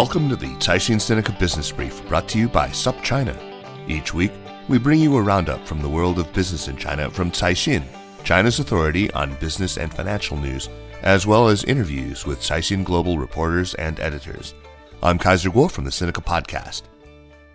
Welcome to the Caixin Sinica Business Brief, brought to you by SupChina. Each week, we bring you a roundup from the world of business in China from Caixin, China's authority on business and financial news, as well as interviews with Caixin Global reporters and editors. I'm Kaiser Kuo from the Sinica Podcast.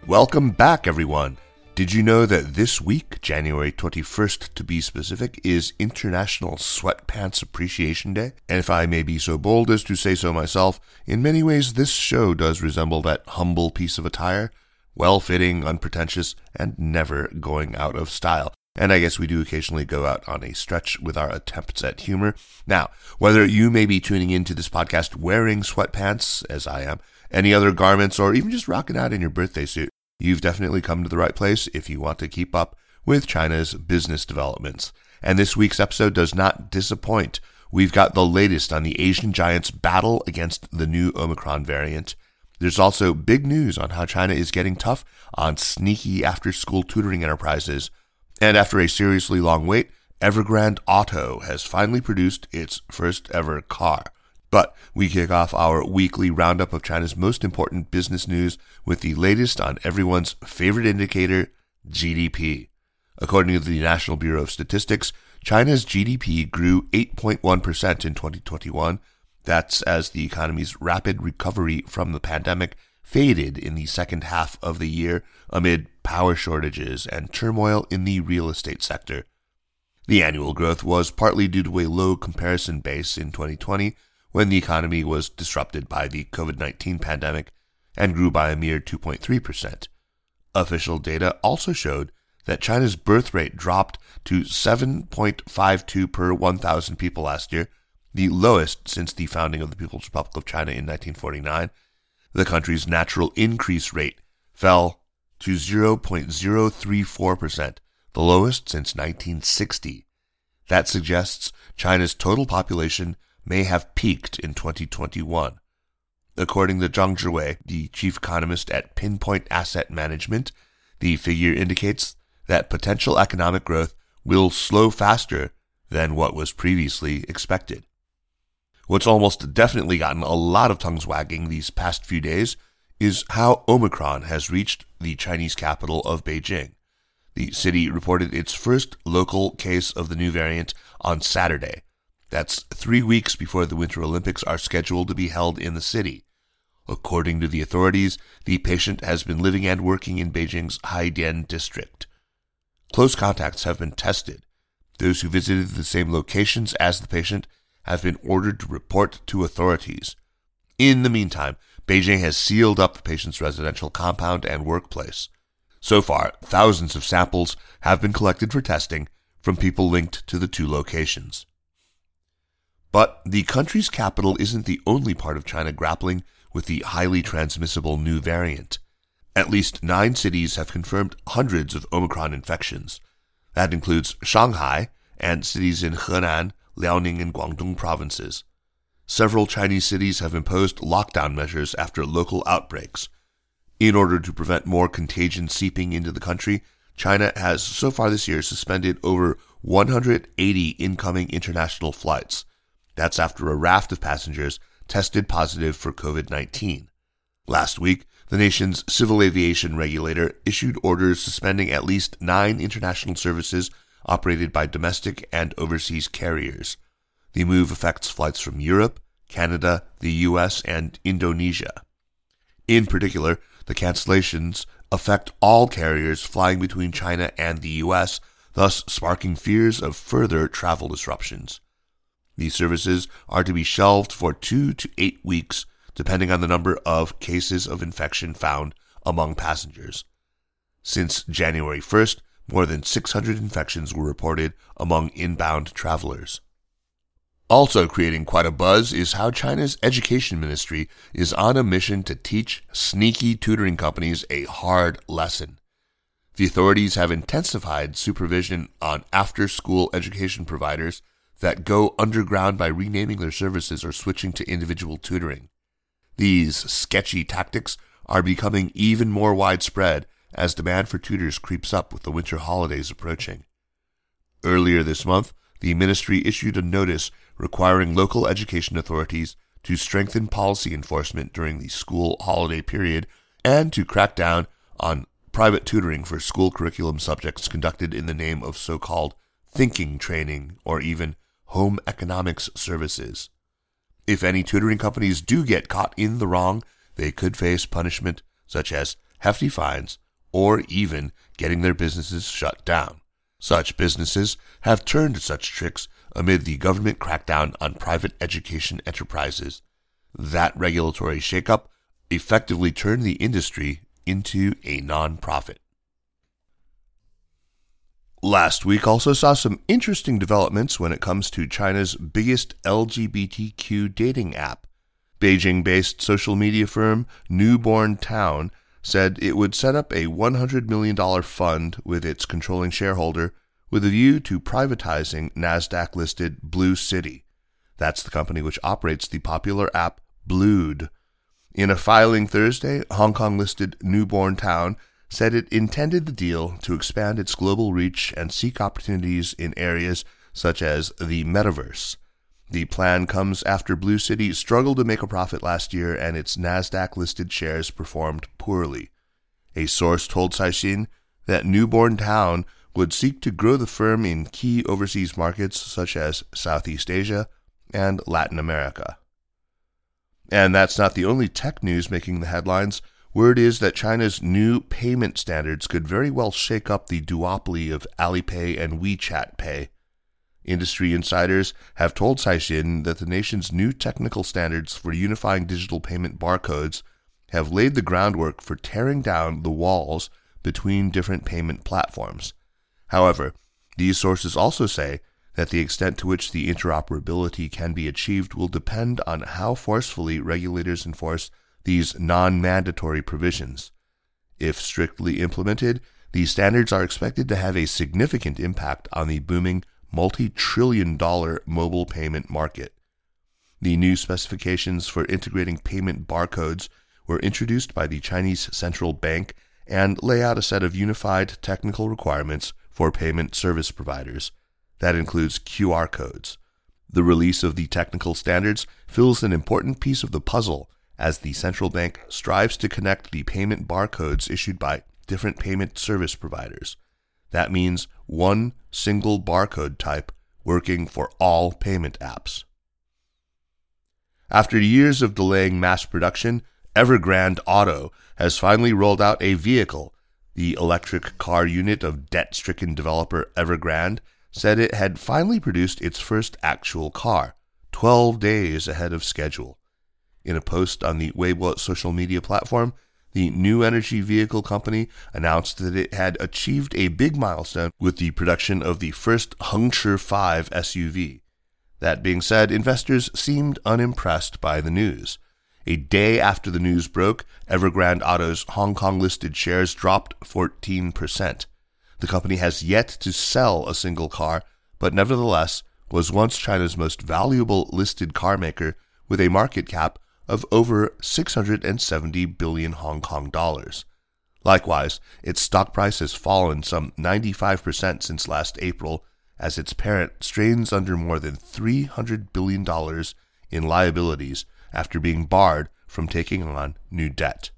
Welcome back, everyone. Did you know that this week, January 21st to be specific, is International Sweatpants Appreciation Day? And if I may be so bold as to say so myself, in many ways this show does resemble that humble piece of attire, well fitting, unpretentious, and never going out of style. And I guess we do occasionally go out on a stretch with our attempts at humor. Now, whether you may be tuning into this podcast wearing sweatpants, as I am, any other garments, or even just rocking out in your birthday suit, You've definitely come to the right place if you want to keep up with China's business developments. And this week's episode does not disappoint. We've got the latest on the Asian giants' battle against the new Omicron variant. There's also big news on how China is getting tough on sneaky after school tutoring enterprises. And after a seriously long wait, Evergrande Auto has finally produced its first ever car. But we kick off our weekly roundup of China's most important business news with the latest on everyone's favorite indicator, GDP. According to the National Bureau of Statistics, China's GDP grew 8.1% in 2021. That's as the economy's rapid recovery from the pandemic faded in the second half of the year amid power shortages and turmoil in the real estate sector. The annual growth was partly due to a low comparison base in 2020 when the economy was disrupted by the COVID 19 pandemic and grew by a mere 2.3%. Official data also showed that China's birth rate dropped to 7.52 per 1,000 people last year, the lowest since the founding of the People's Republic of China in 1949. The country's natural increase rate fell to 0.034%, the lowest since 1960. That suggests China's total population may have peaked in 2021. According to Zhang Zhiwei, the chief economist at Pinpoint Asset Management, the figure indicates that potential economic growth will slow faster than what was previously expected. What's almost definitely gotten a lot of tongues wagging these past few days is how Omicron has reached the Chinese capital of Beijing. The city reported its first local case of the new variant on Saturday, that's three weeks before the Winter Olympics are scheduled to be held in the city. According to the authorities, the patient has been living and working in Beijing's Haidian district. Close contacts have been tested. Those who visited the same locations as the patient have been ordered to report to authorities. In the meantime, Beijing has sealed up the patient's residential compound and workplace. So far, thousands of samples have been collected for testing from people linked to the two locations. But the country's capital isn't the only part of China grappling with the highly transmissible new variant. At least nine cities have confirmed hundreds of Omicron infections. That includes Shanghai and cities in Henan, Liaoning, and Guangdong provinces. Several Chinese cities have imposed lockdown measures after local outbreaks. In order to prevent more contagion seeping into the country, China has so far this year suspended over 180 incoming international flights. That's after a raft of passengers tested positive for COVID 19. Last week, the nation's civil aviation regulator issued orders suspending at least nine international services operated by domestic and overseas carriers. The move affects flights from Europe, Canada, the US, and Indonesia. In particular, the cancellations affect all carriers flying between China and the US, thus sparking fears of further travel disruptions. These services are to be shelved for two to eight weeks, depending on the number of cases of infection found among passengers. Since January 1st, more than 600 infections were reported among inbound travelers. Also creating quite a buzz is how China's education ministry is on a mission to teach sneaky tutoring companies a hard lesson. The authorities have intensified supervision on after school education providers that go underground by renaming their services or switching to individual tutoring. These sketchy tactics are becoming even more widespread as demand for tutors creeps up with the winter holidays approaching. Earlier this month, the ministry issued a notice requiring local education authorities to strengthen policy enforcement during the school holiday period and to crack down on private tutoring for school curriculum subjects conducted in the name of so called thinking training or even home economics services. If any tutoring companies do get caught in the wrong, they could face punishment such as hefty fines or even getting their businesses shut down. Such businesses have turned to such tricks amid the government crackdown on private education enterprises. That regulatory shakeup effectively turned the industry into a non-profit. Last week also saw some interesting developments when it comes to China's biggest LGBTQ dating app. Beijing based social media firm Newborn Town said it would set up a $100 million fund with its controlling shareholder with a view to privatizing NASDAQ listed Blue City. That's the company which operates the popular app Blued. In a filing Thursday, Hong Kong listed Newborn Town said it intended the deal to expand its global reach and seek opportunities in areas such as the metaverse. The plan comes after Blue City struggled to make a profit last year and its NASDAQ listed shares performed poorly. A source told Caixin that Newborn Town would seek to grow the firm in key overseas markets such as Southeast Asia and Latin America. And that's not the only tech news making the headlines. Word is that China's new payment standards could very well shake up the duopoly of Alipay and WeChat Pay. Industry insiders have told Caixin that the nation's new technical standards for unifying digital payment barcodes have laid the groundwork for tearing down the walls between different payment platforms. However, these sources also say that the extent to which the interoperability can be achieved will depend on how forcefully regulators enforce these non mandatory provisions. If strictly implemented, these standards are expected to have a significant impact on the booming multi trillion dollar mobile payment market. The new specifications for integrating payment barcodes were introduced by the Chinese Central Bank and lay out a set of unified technical requirements for payment service providers. That includes QR codes. The release of the technical standards fills an important piece of the puzzle as the central bank strives to connect the payment barcodes issued by different payment service providers. That means one single barcode type working for all payment apps. After years of delaying mass production, Evergrande Auto has finally rolled out a vehicle. The electric car unit of debt stricken developer Evergrande said it had finally produced its first actual car, 12 days ahead of schedule. In a post on the Weibo social media platform, the new energy vehicle company announced that it had achieved a big milestone with the production of the first Hengchi 5 SUV. That being said, investors seemed unimpressed by the news. A day after the news broke, Evergrande Auto's Hong Kong listed shares dropped 14%. The company has yet to sell a single car, but nevertheless was once China's most valuable listed car maker with a market cap of over 670 billion Hong Kong dollars. Likewise, its stock price has fallen some 95% since last April as its parent strains under more than $300 billion in liabilities after being barred from taking on new debt.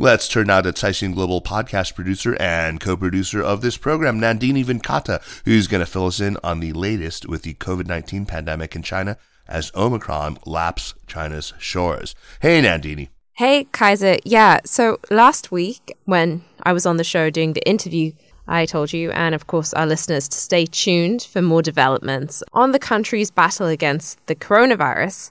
Let's turn now to Caixin Global podcast producer and co-producer of this program, Nandini Venkata, who's going to fill us in on the latest with the COVID-19 pandemic in China as Omicron laps China's shores. Hey, Nandini. Hey, Kaiser. Yeah, so last week when I was on the show doing the interview, I told you, and of course our listeners, to stay tuned for more developments on the country's battle against the coronavirus.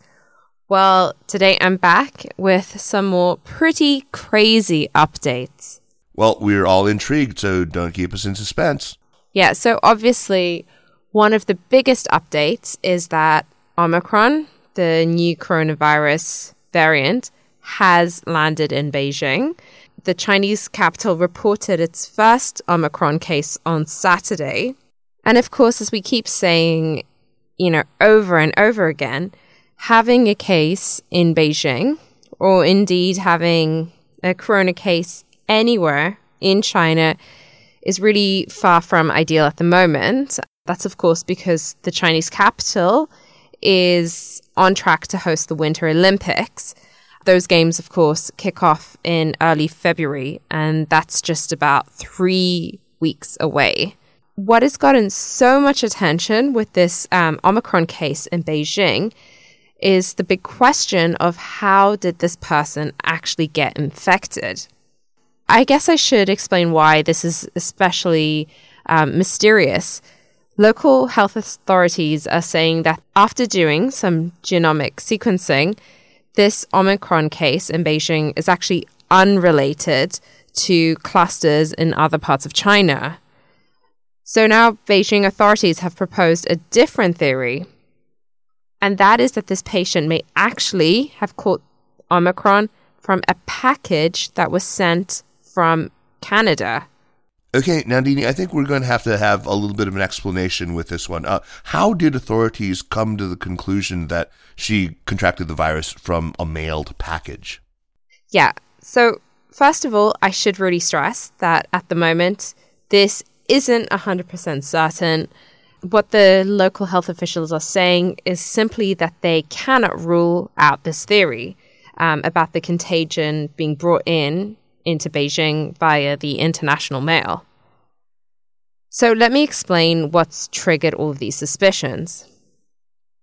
Well, today I'm back with some more pretty crazy updates. Well, we're all intrigued, so don't keep us in suspense. Yeah, so obviously, one of the biggest updates is that Omicron, the new coronavirus variant, has landed in Beijing. The Chinese capital reported its first Omicron case on Saturday. And of course, as we keep saying, you know, over and over again, having a case in Beijing or indeed having a corona case anywhere in China is really far from ideal at the moment. That's, of course, because the Chinese capital is on track to host the Winter Olympics. Those games, of course, kick off in early February, and that's just about three weeks away. What has gotten so much attention with this um, Omicron case in Beijing is the big question of how did this person actually get infected? I guess I should explain why this is especially um, mysterious. Local health authorities are saying that after doing some genomic sequencing, this Omicron case in Beijing is actually unrelated to clusters in other parts of China. So now Beijing authorities have proposed a different theory and that is that this patient may actually have caught Omicron from a package that was sent from Canada. Okay, Nandini, I think we're going to have to have a little bit of an explanation with this one. Uh, how did authorities come to the conclusion that she contracted the virus from a mailed package? Yeah, so first of all, I should really stress that at the moment, this isn't 100% certain what the local health officials are saying is simply that they cannot rule out this theory um, about the contagion being brought in into Beijing via the international mail. So let me explain what's triggered all of these suspicions.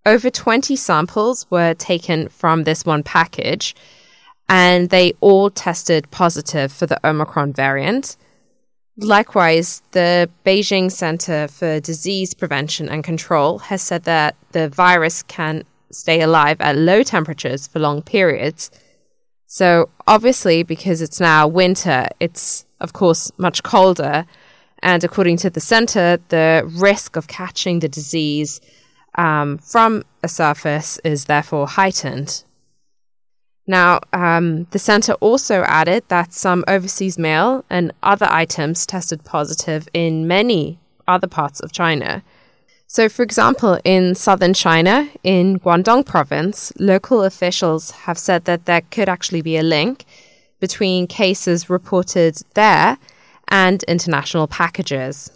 Over 20 samples were taken from this one package, and they all tested positive for the Omicron variant. Likewise, the Beijing Center for Disease Prevention and Control has said that the virus can stay alive at low temperatures for long periods. So, obviously, because it's now winter, it's of course much colder. And according to the center, the risk of catching the disease um, from a surface is therefore heightened. Now, um, the center also added that some overseas mail and other items tested positive in many other parts of China. So, for example, in southern China, in Guangdong province, local officials have said that there could actually be a link between cases reported there and international packages.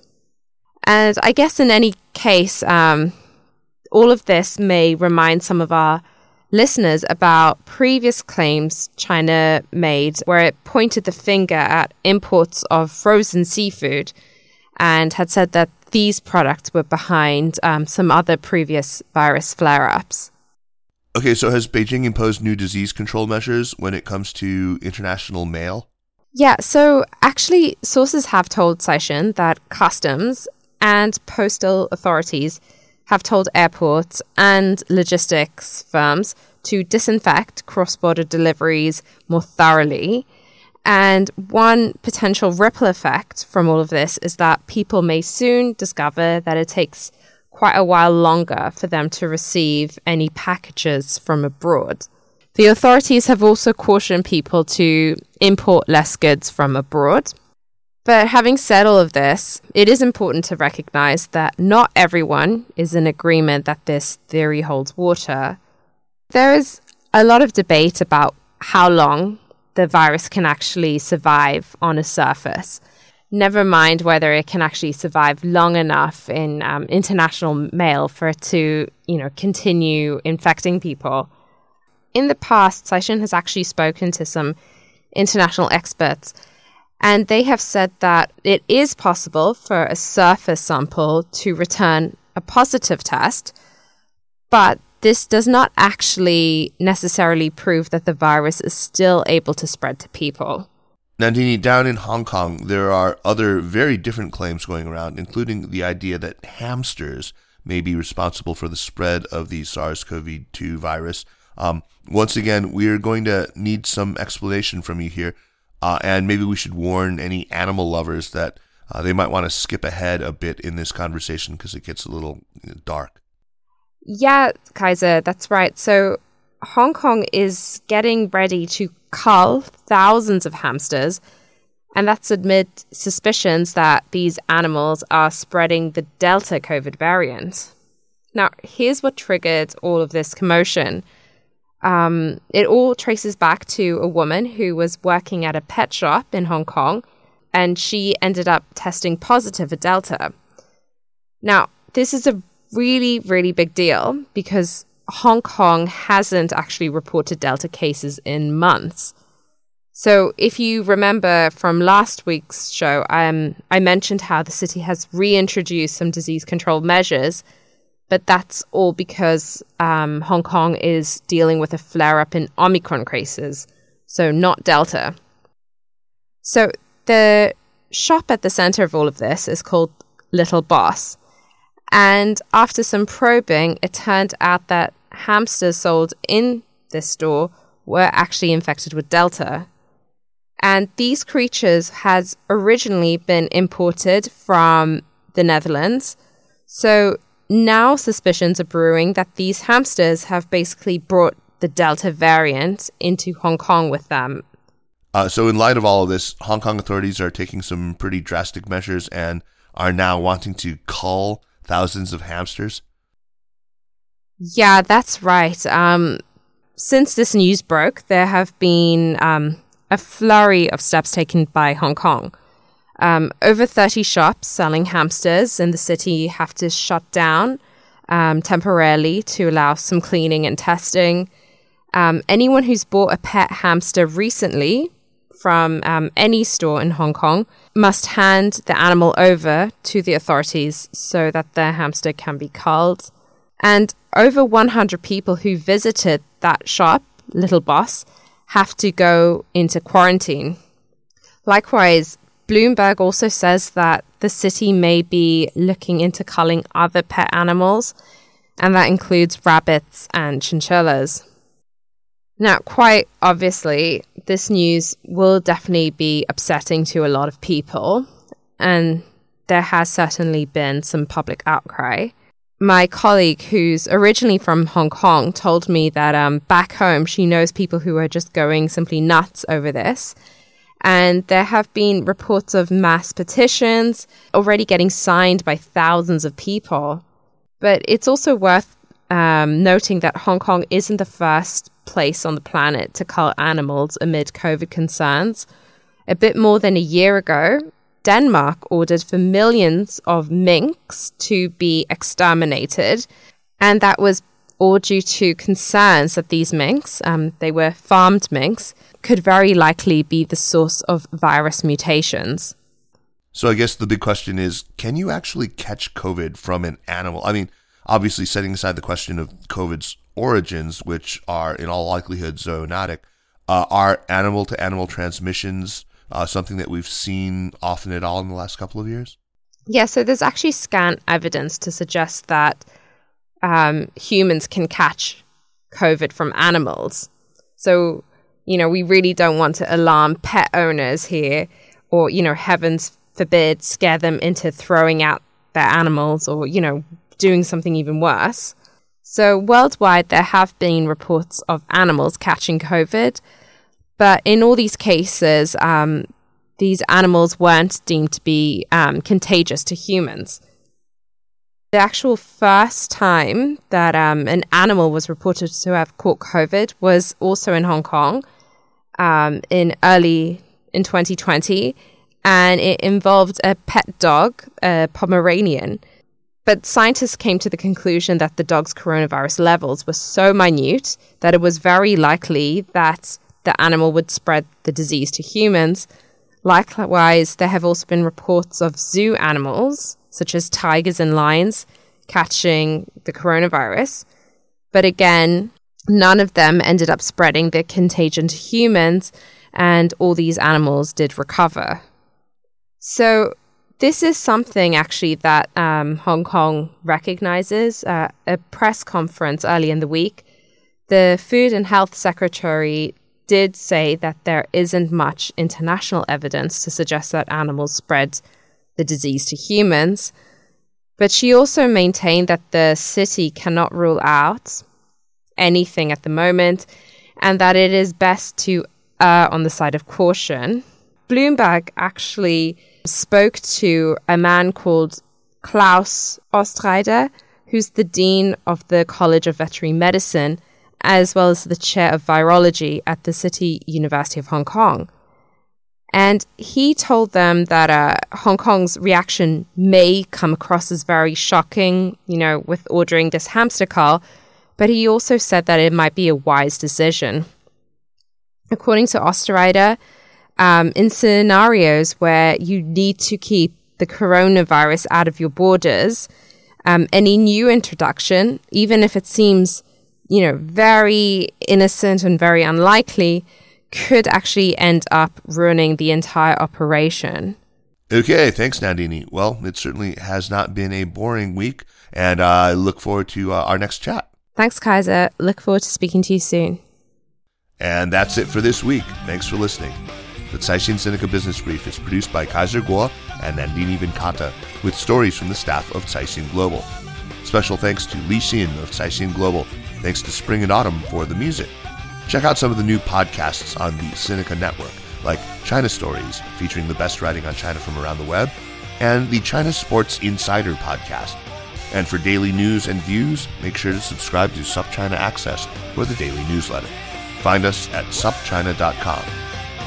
And I guess in any case, um, all of this may remind some of our listeners about previous claims China made where it pointed the finger at imports of frozen seafood and had said that these products were behind um, some other previous virus flare ups. Okay, so has Beijing imposed new disease control measures when it comes to international mail? Yeah, so actually, sources have told Caixin that customs and postal authorities have told airports and logistics firms to disinfect cross border deliveries more thoroughly. And one potential ripple effect from all of this is that people may soon discover that it takes quite a while longer for them to receive any packages from abroad. The authorities have also cautioned people to import less goods from abroad. But having said all of this, it is important to recognize that not everyone is in agreement that this theory holds water. There is a lot of debate about how long the virus can actually survive on a surface. Never mind whether it can actually survive long enough in um, international mail for it to, you know, continue infecting people. In the past, Caixin has actually spoken to some international experts. And they have said that it is possible for a surface sample to return a positive test, but this does not actually necessarily prove that the virus is still able to spread to people. Nandini, down in Hong Kong, there are other very different claims going around, including the idea that hamsters may be responsible for the spread of the SARS CoV 2 virus. Um, once again, we are going to need some explanation from you here, uh, and maybe we should warn any animal lovers that uh, they might want to skip ahead a bit in this conversation because it gets a little dark. Yeah, Kaiser, that's right. So Hong Kong is getting ready to cull thousands of hamsters, and that's amid suspicions that these animals are spreading the Delta COVID variant. Now, here's what triggered all of this commotion. Um, it all traces back to a woman who was working at a pet shop in Hong Kong, and she ended up testing positive for Delta. Now, this is a really, really big deal because Hong Kong hasn't actually reported Delta cases in months. So, if you remember from last week's show, um, I mentioned how the city has reintroduced some disease control measures, but that's all because um, Hong Kong is dealing with a flare up in Omicron cases, so not Delta. So, the shop at the center of all of this is called Little Boss. And after some probing, it turned out that hamsters sold in this store were actually infected with Delta. And these creatures had originally been imported from the Netherlands. So now suspicions are brewing that these hamsters have basically brought the Delta variant into Hong Kong with them. Uh, so, in light of all of this, Hong Kong authorities are taking some pretty drastic measures and are now wanting to cull thousands of hamsters? Yeah, that's right. Um, since this news broke, there have been um, a flurry of steps taken by Hong Kong. Um, over 30 shops selling hamsters in the city have to shut down um, temporarily to allow some cleaning and testing. Um, anyone who's bought a pet hamster recently from um, any store in Hong Kong must hand the animal over to the authorities so that their hamster can be culled. And over 100 people who visited that shop, Little Boss, have to go into quarantine. Likewise, Bloomberg also says that the city may be looking into culling other pet animals, and that includes rabbits and chinchillas. Now, quite obviously, this news will definitely be upsetting to a lot of people, and there has certainly been some public outcry. My colleague, who's originally from Hong Kong, told me that um, back home she knows people who are just going simply nuts over this. And there have been reports of mass petitions already getting signed by thousands of people. But it's also worth um, noting that Hong Kong isn't the first place on the planet to cull animals amid COVID concerns. A bit more than a year ago, Denmark ordered for millions of minks to be exterminated, and that was all due to concerns that these minks, um, they were farmed minks, could very likely be the source of virus mutations. So I guess the big question is can you actually catch COVID from an animal? I mean, obviously, setting aside the question of COVID's origins, which are in all likelihood zoonotic, uh, are animal to animal transmissions uh, something that we've seen often at all in the last couple of years? Yeah, so there's actually scant evidence to suggest that um, humans can catch COVID from animals. So, you know, we really don't want to alarm pet owners here or, you know, heavens forbid, scare them into throwing out their animals or, you know, doing something even worse. So, worldwide, there have been reports of animals catching COVID, but in all these cases, um, these animals weren't deemed to be um, contagious to humans. The actual first time that um, an animal was reported to have caught COVID was also in Hong Kong um, in early in 2020, and it involved a pet dog, a Pomeranian but scientists came to the conclusion that the dog's coronavirus levels were so minute that it was very likely that the animal would spread the disease to humans. Likewise, there have also been reports of zoo animals, such as tigers and lions, catching the coronavirus. But again, none of them ended up spreading the contagion to humans, and all these animals did recover. So, this is something actually that um, Hong Kong recognizes. Uh, a press conference early in the week, the Food and Health Secretary did say that there isn't much international evidence to suggest that animals spread the disease to humans. But she also maintained that the city cannot rule out anything at the moment and that it is best to err on the side of caution. Bloomberg actually spoke to a man called Klaus Osterrieder, who's the dean of the College of Veterinary Medicine, as well as the chair of virology at the City University of Hong Kong. And he told them that uh, Hong Kong's reaction may come across as very shocking, you know, with ordering this hamster car, but he also said that it might be a wise decision. According to Osterrieder, um, in scenarios where you need to keep the coronavirus out of your borders, um, any new introduction, even if it seems, you know, very innocent and very unlikely, could actually end up ruining the entire operation. Okay, thanks, Nandini. Well, it certainly has not been a boring week, and uh, I look forward to uh, our next chat. Thanks, Kaiser. Look forward to speaking to you soon. And that's it for this week. Thanks for listening. The Caixin Sinica Business Brief is produced by Kaiser Kuo and Nandini Venkata, with stories from the staff of Caixin Global. Special thanks to Li Xin of Caixin Global. Thanks to Spring and Autumn for the music. Check out some of the new podcasts on the Sinica Network, like China Stories, featuring the best writing on China from around the web, and the China Sports Insider podcast. And for daily news and views, make sure to subscribe to SupChina Access for the daily newsletter. Find us at supchina.com.